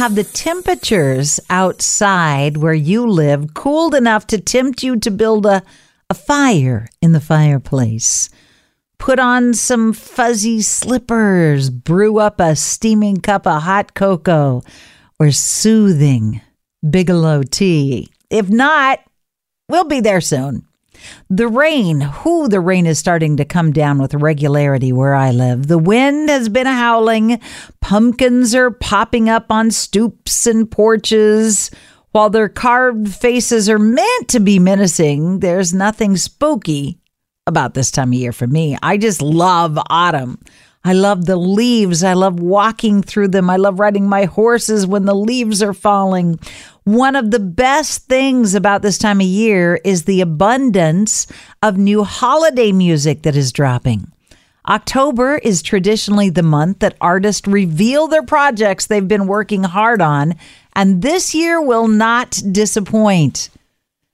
have the temperatures outside where you live cooled enough to tempt you to build a, a fire in the fireplace? Put on some fuzzy slippers, brew up a steaming cup of hot cocoa or soothing Bigelow tea. If not, we'll be there soon. The rain, whoo, the rain is starting to come down with regularity where I live. The wind has been howling. Pumpkins are popping up on stoops and porches. While their carved faces are meant to be menacing, there's nothing spooky about this time of year for me. I just love autumn. I love the leaves. I love walking through them. I love riding my horses when the leaves are falling. One of the best things about this time of year is the abundance of new holiday music that is dropping. October is traditionally the month that artists reveal their projects they've been working hard on, and this year will not disappoint.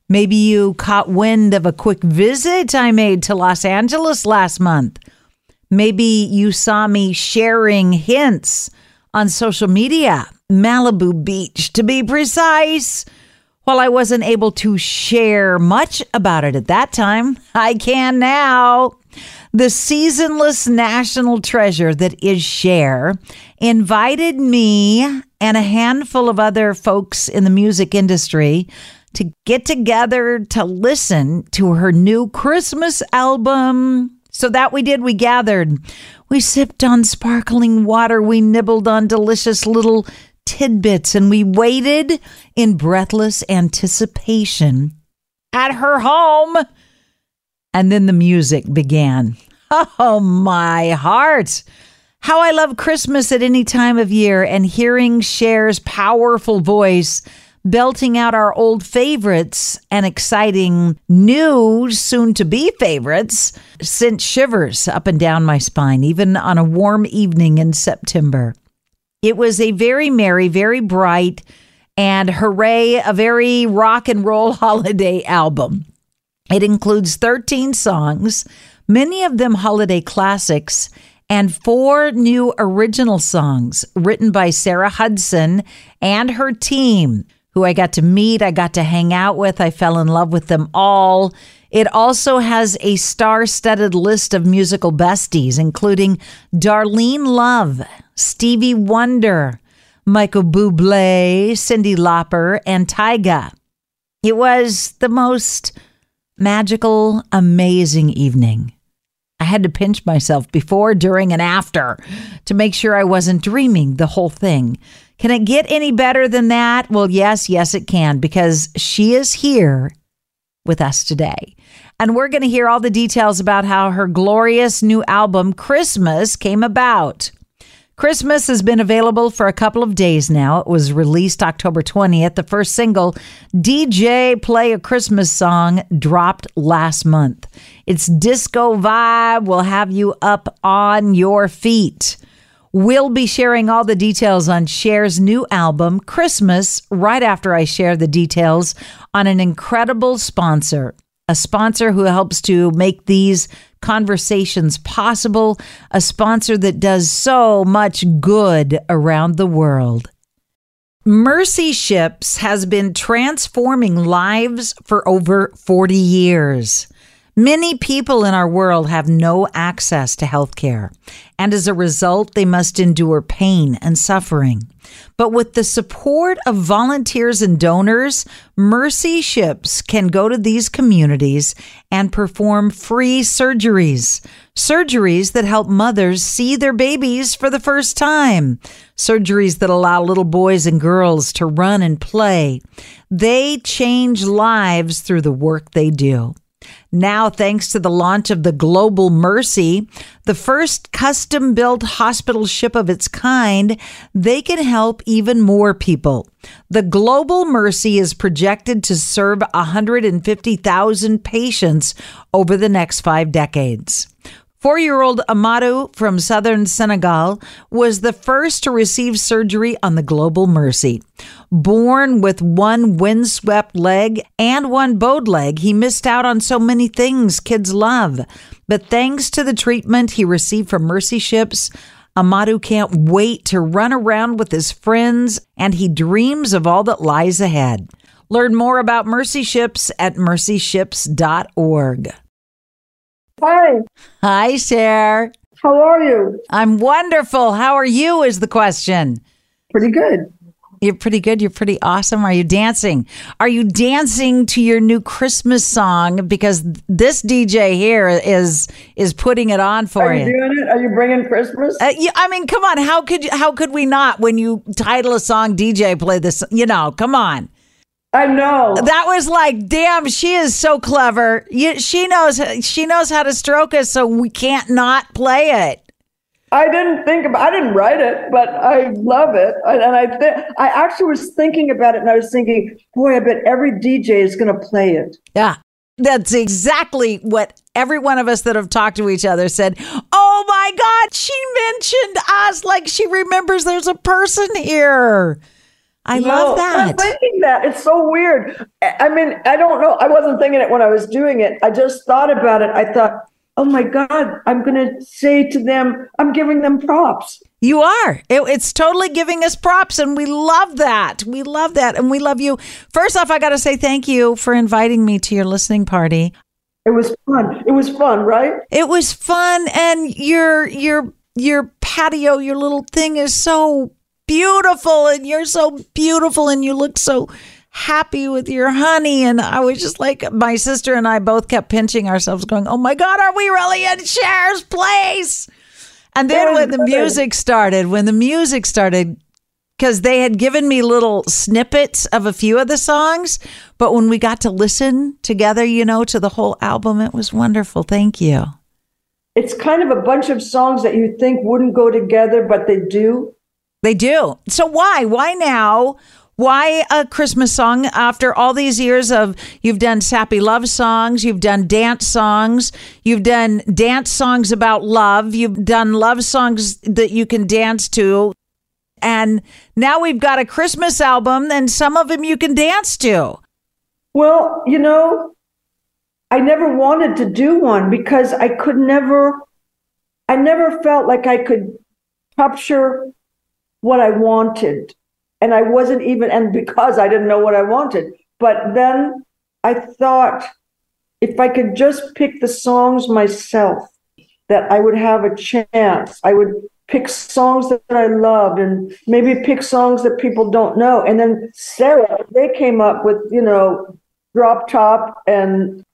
Maybe you caught wind of a quick visit I made to Los Angeles last month. Maybe you saw me sharing hints on social media, Malibu Beach to be precise. While I wasn't able to share much about it at that time, I can now. The seasonless national treasure that is Cher invited me and a handful of other folks in the music industry to get together to listen to her new Christmas album, so that we did. We gathered. We sipped on sparkling water. We nibbled on delicious little tidbits and we waited in breathless anticipation at her home. And then the music began. Oh, my heart. How I love Christmas at any time of year and hearing Cher's powerful voice belting out our old favorites and exciting new, soon to be favorites sent shivers up and down my spine, even on a warm evening in September. It was a very merry, very bright, and hooray, a very rock and roll holiday album. It includes 13 songs, many of them holiday classics, and four new original songs written by Sarah Hudson and her team who I got to meet, I got to hang out with, I fell in love with them all. It also has a star studded list of musical besties, including Darlene Love, Stevie Wonder, Michael Bublé, Cyndi Lauper, and Tyga. It was the most magical, amazing evening. I had to pinch myself before, during, and after to make sure I wasn't dreaming the whole thing. Can it get any better than that? Well, yes, yes, it can, because she is here with us today. And we're going to hear all the details about how her glorious new album, Christmas, came about. Christmas has been available for a couple of days now. It was released October 20th. The first single, DJ Play a Christmas Song, dropped last month. Its disco vibe will have you up on your feet. We'll be sharing all the details on Cher's new album, Christmas, right after I share the details on an incredible sponsor, a sponsor who helps to make these conversations possible, a sponsor that does so much good around the world. Mercy Ships has been transforming lives for over 40 years. Many people in our world have no access to health care, and as a result, they must endure pain and suffering. But with the support of volunteers and donors, Mercy Ships can go to these communities and perform free surgeries. Surgeries that help mothers see their babies for the first time. Surgeries that allow little boys and girls to run and play. They change lives through the work they do. Now, thanks to the launch of the Global Mercy, the first custom built hospital ship of its kind, they can help even more people. The Global Mercy is projected to serve 150,000 patients over the next five decades. Four year old Amadou from southern Senegal was the first to receive surgery on the Global Mercy. Born with one windswept leg and one bowed leg, he missed out on so many things kids love. But thanks to the treatment he received from Mercy Ships, Amadou can't wait to run around with his friends, and he dreams of all that lies ahead. Learn more about Mercy Ships at mercyships.org. Hi, Hi, Cher. how are you? I'm wonderful. How are you? Is the question. Pretty good. You're pretty good. You're pretty awesome. Are you dancing? Are you dancing to your new Christmas song? Because this DJ here is is putting it on for you. Are you you. doing it? Are you bringing Christmas? Uh, yeah, I mean, come on. How could you, how could we not when you title a song DJ play this? You know, come on. I know. That was like, damn, she is so clever. You, she knows she knows how to stroke us, so we can't not play it. I didn't think about. I didn't write it, but I love it. And and I th- I actually was thinking about it, and I was thinking, boy, I bet every DJ is going to play it. Yeah. That's exactly what every one of us that have talked to each other said. Oh my God, she mentioned us like she remembers there's a person here. I love No, I'm that. thinking that it's so weird. I I mean, I don't know. I wasn't thinking it when I was doing it. I just thought about it. I thought, oh my God, I'm going to say to them, I'm giving them props. You are. It, it's totally giving us props, and we love that. We love that, and we love you. First off, I got to say thank you for inviting me to your listening party. It was fun. It was fun, right? It was fun, and your your your patio, your little thing is so beautiful, and you're so beautiful, and you look so happy with your honey. And I was just like, my sister and I both kept pinching ourselves, going, "Oh my God, are we really in Cher's place?" And then when the music started, when the music started, because they had given me little snippets of a few of the songs, but when we got to listen together, you know, to the whole album, it was wonderful. Thank you. It's kind of a bunch of songs that you think wouldn't go together, but they do. They do. So why? Why now? Why a Christmas song after all these years of you've done sappy love songs, you've done dance songs, you've done dance songs about love, you've done love songs that you can dance to. And now we've got a Christmas album and some of them you can dance to. Well, you know, I never wanted to do one because I could never, I never felt like I could capture what I wanted. And I wasn't even, and because I didn't know what I wanted. But then I thought if I could just pick the songs myself, that I would have a chance. I would pick songs that I loved and maybe pick songs that people don't know. And then Sarah, they came up with, you know, Drop Top and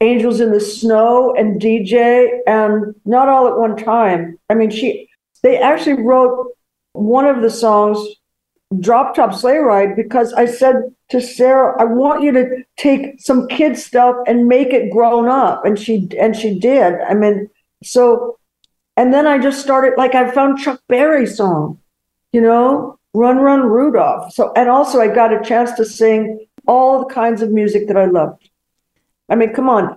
Angels in the Snow and DJ and not all at one time. I mean, she they actually wrote one of the songs Drop Top Sleigh Ride because I said to Sarah, I want you to take some kid stuff and make it grown up. And she and she did. I mean, so and then I just started like I found Chuck Berry song, you know, Run Run Rudolph. So and also I got a chance to sing all the kinds of music that I loved. I mean, come on.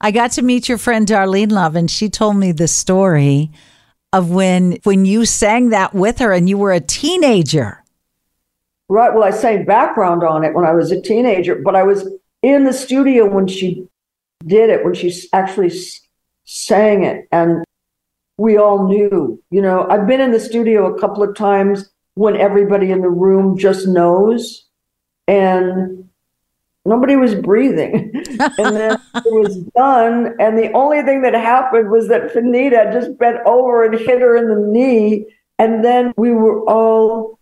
I got to meet your friend Darlene Love, and she told me the story of when when you sang that with her and you were a teenager. Right. Well, I sang background on it when I was a teenager, but I was in the studio when she did it, when she actually sang it. And we all knew, you know, I've been in the studio a couple of times when everybody in the room just knows. And nobody was breathing. and then it was done. And the only thing that happened was that Fanita just bent over and hit her in the knee. And then we were all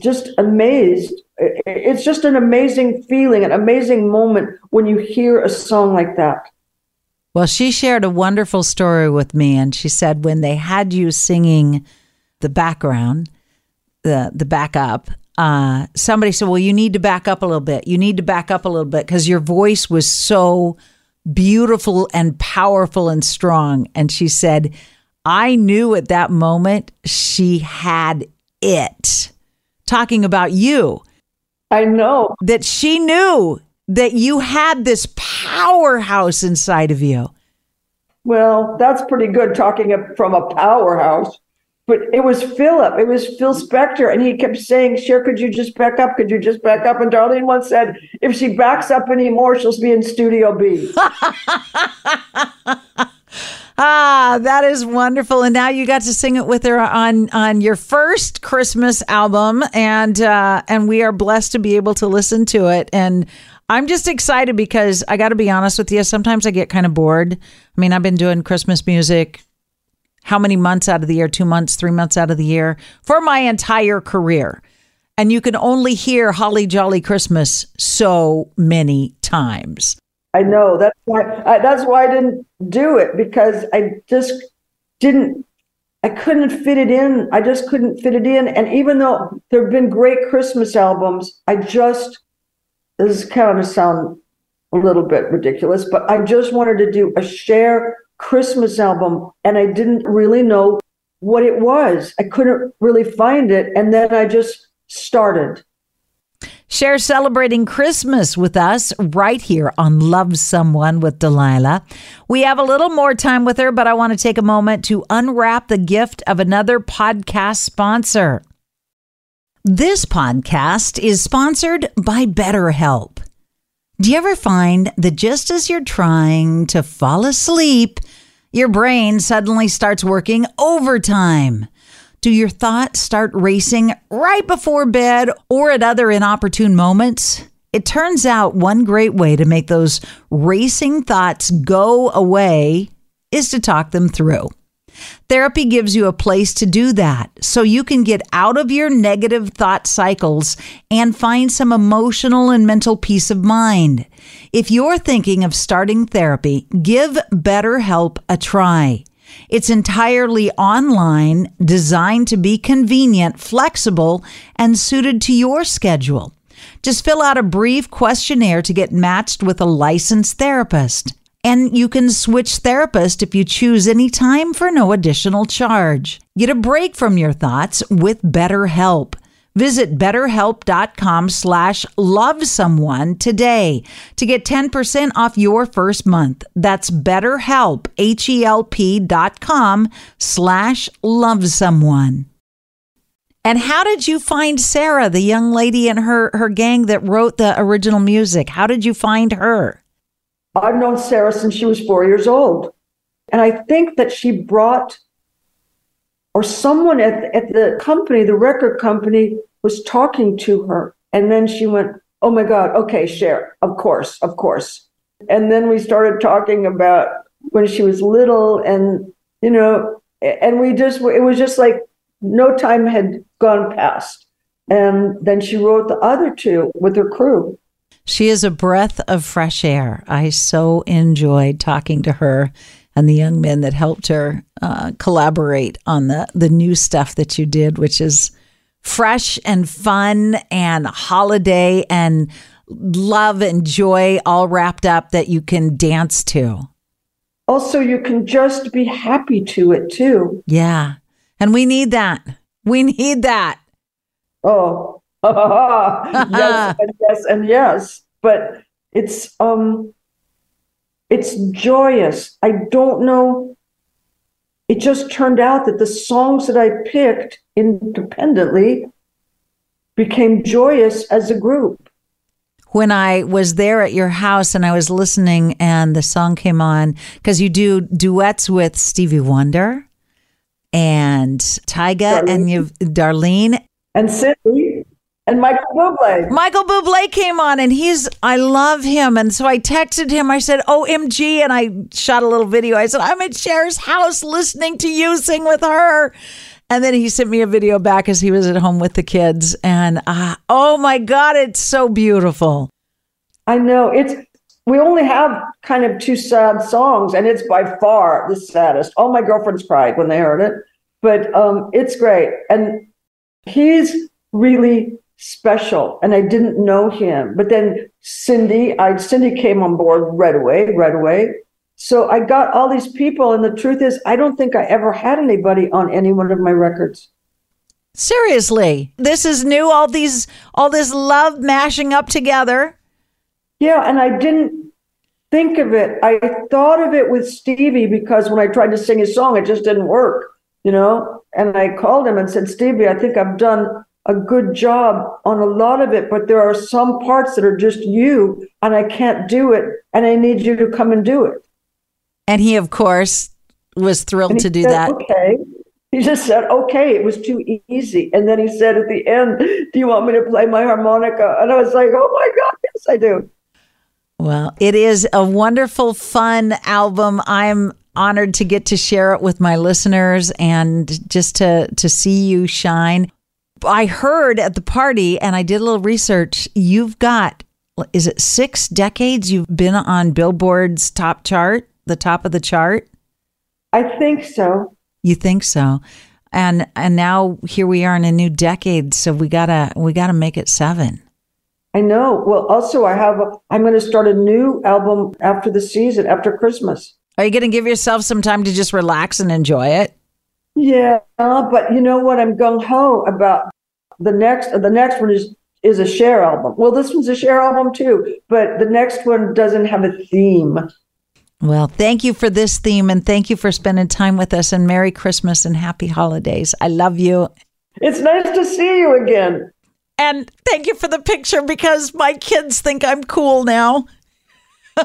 just amazed. It's just an amazing feeling, an amazing moment when you hear a song like that. Well, she shared a wonderful story with me, and she said when they had you singing the background, the the backup, uh, somebody said, "Well, you need to back up a little bit. You need to back up a little bit because your voice was so beautiful and powerful and strong." And she said, "I knew at that moment she had it." Talking about you, I know. that she knew that you had this powerhouse inside of you. Well, that's pretty good talking from a powerhouse. But it was Philip, it was Phil Spector, and he kept saying, Cher, could you just back up? Could you just back up? And Darlene once said, if she backs up anymore, she'll be in Studio B. Ah, that is wonderful. And now you got to sing it with her on on your first Christmas album, and uh, and we are blessed to be able to listen to it. And I'm just excited because I got to be honest with you. Sometimes I get kind of bored. I mean, I've been doing Christmas music. How many months out of the year? Two months, three months out of the year for my entire career. And you can only hear Holly Jolly Christmas so many times. I know that's why I, that's why I didn't do it because I just didn't I couldn't fit it in. I just couldn't fit it in. And even though there have been great Christmas albums, I just this is kind of sound a little bit ridiculous, but I just wanted to do a Cher Christmas album and I didn't really know what it was. I couldn't really find it. And then I just started. Cher celebrating Christmas with us right here on Love Someone with Delilah. We have a little more time with her, but I want to take a moment to unwrap the gift of another podcast sponsor. This podcast is sponsored by BetterHelp. Do you ever find that just as you're trying to fall asleep, your brain suddenly starts working overtime? Do your thoughts start racing right before bed or at other inopportune moments? It turns out one great way to make those racing thoughts go away is to talk them through. Therapy gives you a place to do that so you can get out of your negative thought cycles and find some emotional and mental peace of mind. If you're thinking of starting therapy, give BetterHelp a try. It's entirely online, designed to be convenient, flexible, and suited to your schedule. Just fill out a brief questionnaire to get matched with a licensed therapist. And you can switch therapist if you choose any time for no additional charge. Get a break from your thoughts with BetterHelp. Visit betterhelp.com slash love someone today to get 10% off your first month. That's betterhelp, H-E-L-P dot com slash love someone. And how did you find Sarah, the young lady and her, her gang that wrote the original music? How did you find her? I've known Sarah since she was four years old. And I think that she brought or someone at, at the company, the record company, was talking to her. And then she went, Oh my God, okay, Cher. Of course, of course. And then we started talking about when she was little and, you know, and we just, it was just like no time had gone past. And then she wrote the other two with her crew. She is a breath of fresh air. I so enjoyed talking to her and the young men that helped her uh, collaborate on the the new stuff that you did, which is fresh and fun and holiday and love and joy all wrapped up that you can dance to. Also, you can just be happy to it too. Yeah. And we need that. We need that. Oh, yes, and yes, and yes. But it's um it's joyous. I don't know. It just turned out that the songs that I picked independently became joyous as a group. When I was there at your house and I was listening, and the song came on, because you do duets with Stevie Wonder and Tyga Darlene. and you Darlene And Cyndi and Michael Bublé. Michael Bublé came on and he's, I love him. And so I texted him, I said, OMG. And I shot a little video. I said, I'm at Cher's house listening to you sing with her. And then he sent me a video back as he was at home with the kids. And uh, oh my God, it's so beautiful. I know it's. We only have kind of two sad songs, and it's by far the saddest. All my girlfriends cried when they heard it, but um, it's great. And he's really special, and I didn't know him. But then Cyndi, I Cyndi came on board right away, right away. So I got all these people, and the truth is, I don't think I ever had anybody on any one of my records. Seriously, this is new. All these, all this love mashing up together. Yeah, and I didn't think of it. I thought of it with Stevie because when I tried to sing his song, it just didn't work, you know? And I called him and said, Stevie, I think I've done a good job on a lot of it, but there are some parts that are just you, and I can't do it, and I need you to come and do it. And he, of course, was thrilled to do said, that. Okay. He just said, okay, it was too easy. And then he said at the end, Do you want me to play my harmonica? And I was like, Oh my God, yes, I do. Well, it is a wonderful, fun album. I'm honored to get to share it with my listeners and just to to see you shine. I heard at the party, and I did a little research. You've got is it six decades you've been on Billboard's top chart, the top of the chart? I think so. You think so? And and now here we are in a new decade, so we gotta we gotta make it seven. I know. Well, also, I have, a, I'm going to start a new album after the season, after Christmas. Are you gonna give yourself some time to just relax and enjoy it? Yeah, but you know what? I'm gung ho about the next. The next one is is a Cher album. Well, this one's a Cher album too, but the next one doesn't have a theme. Well, thank you for this theme and thank you for spending time with us and Merry Christmas and Happy Holidays. I love you. It's nice to see you again. And thank you for the picture because my kids think I'm cool now.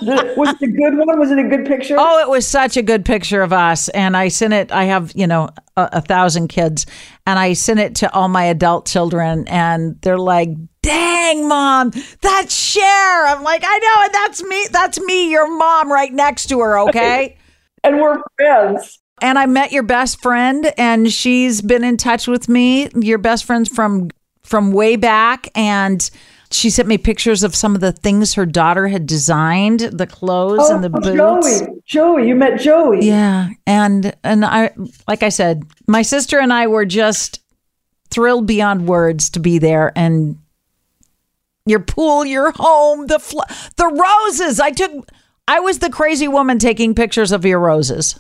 Was it a good one? Was it a good picture? Oh, it was such a good picture of us. And I sent it, I have, you know, a, a thousand kids, and I sent it to all my adult children, and they're like, dang, mom, that's Cher. I'm like, I know, and that's me. That's me, your mom, right next to her, okay? and we're friends. and I met your best friend, and she's been in touch with me. Your best friend's from from way back, and she sent me pictures of some of the things her daughter had designed, the clothes and the boots. Oh, Joey, Joey, you met Joey. Yeah, and and I like I said, my sister and I were just thrilled beyond words to be there and your pool, your home, the fl- the roses. I took I was the crazy woman taking pictures of your roses.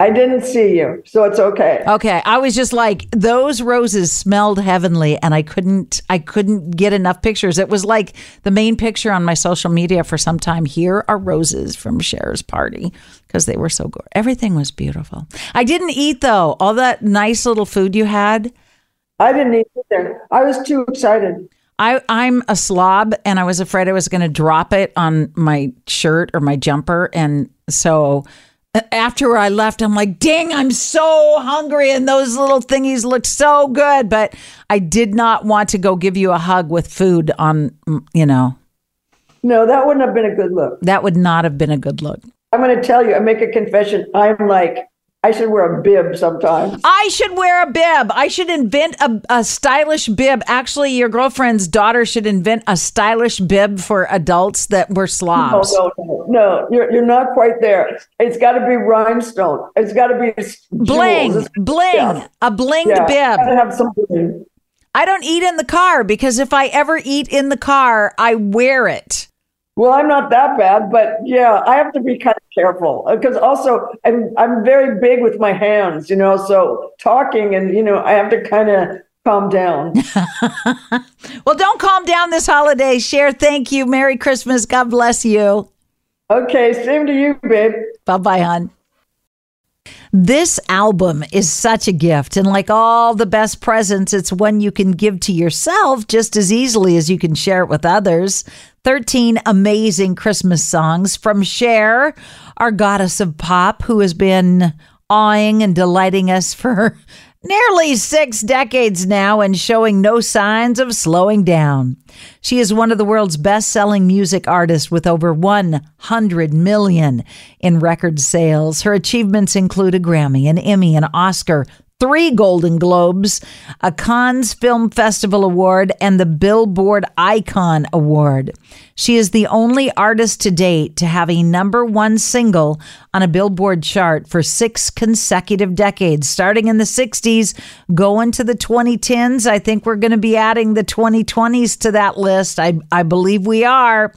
I didn't see you, so it's okay. Okay, I was just like those roses smelled heavenly and I couldn't I couldn't get enough pictures. It was like the main picture on my social media for some time. Here are roses from Cher's party because they were so good. Everything was beautiful. I didn't eat though. All that nice little food you had. I didn't eat either. I was too excited. I, I'm a slob and I was afraid I was going to drop it on my shirt or my jumper. And so after I left, I'm like, dang, I'm so hungry. And those little thingies looked so good. But I did not want to go give you a hug with food on, you know. No, that wouldn't have been a good look. That would not have been a good look. I'm going to tell you, I make a confession. I'm like I should wear a bib sometimes. I should wear a bib. I should invent a, a stylish bib. Actually, your girlfriend's daughter should invent a stylish bib for adults that were slobs. No, no, no, no. You're, you're not quite there. It's got to be rhinestone. It's got to be bling, jewels. bling, yeah. a blinged yeah, bib. Have some bling. I don't eat in the car because if I ever eat in the car, I wear it. Well, I'm not that bad, but yeah, I have to be kind of careful uh, because also I'm I'm very big with my hands, you know. So talking and you know, I have to kind of calm down. well, don't calm down this holiday. Cher, thank you. Merry Christmas. God bless you. Okay, same to you, babe. Bye, bye, hon. This album is such a gift. And like all the best presents, it's one you can give to yourself just as easily as you can share it with others. 13 amazing Christmas songs from Cher, our goddess of pop, who has been awing and delighting us for nearly six decades now and showing no signs of slowing down. She is one of the world's best selling music artists with over 100 million in record sales. Her achievements include a Grammy, an Emmy, an Oscar, three Golden Globes, a Cannes Film Festival Award, and the Billboard Icon Award. She is the only artist to date to have a number one single on a Billboard chart for six consecutive decades, starting in the 60s, going to the 2010s. I think we're going to be adding the 2020s to that list. I, I believe we are.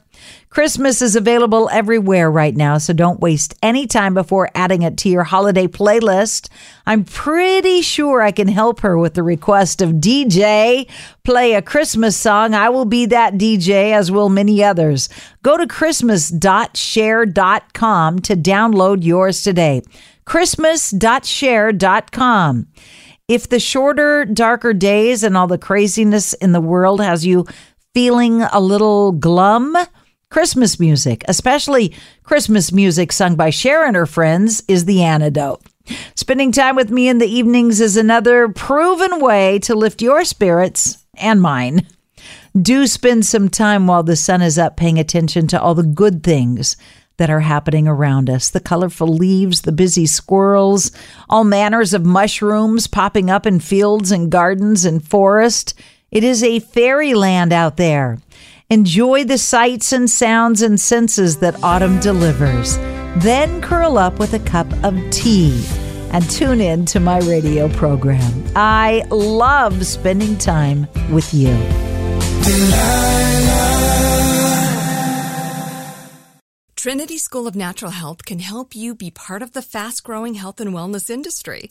Christmas is available everywhere right now, so don't waste any time before adding it to your holiday playlist. I'm pretty sure I can help her with the request of DJ play a Christmas song. I will be that DJ, as will many others. Go to christmas.cher.com to download yours today. Christmas.cher.com. If the shorter, darker days and all the craziness in the world has you feeling a little glum, Christmas music, especially Christmas music sung by Cher and her friends, is the antidote. Spending time with me in the evenings is another proven way to lift your spirits and mine. Do spend some time while the sun is up paying attention to all the good things that are happening around us the colorful leaves, the busy squirrels, all manners of mushrooms popping up in fields and gardens and forest. It is a fairyland out there. Enjoy the sights and sounds and senses that autumn delivers. Then curl up with a cup of tea and tune in to my radio program. I love spending time with you. Trinity School of Natural Health can help you be part of the fast growing health and wellness industry.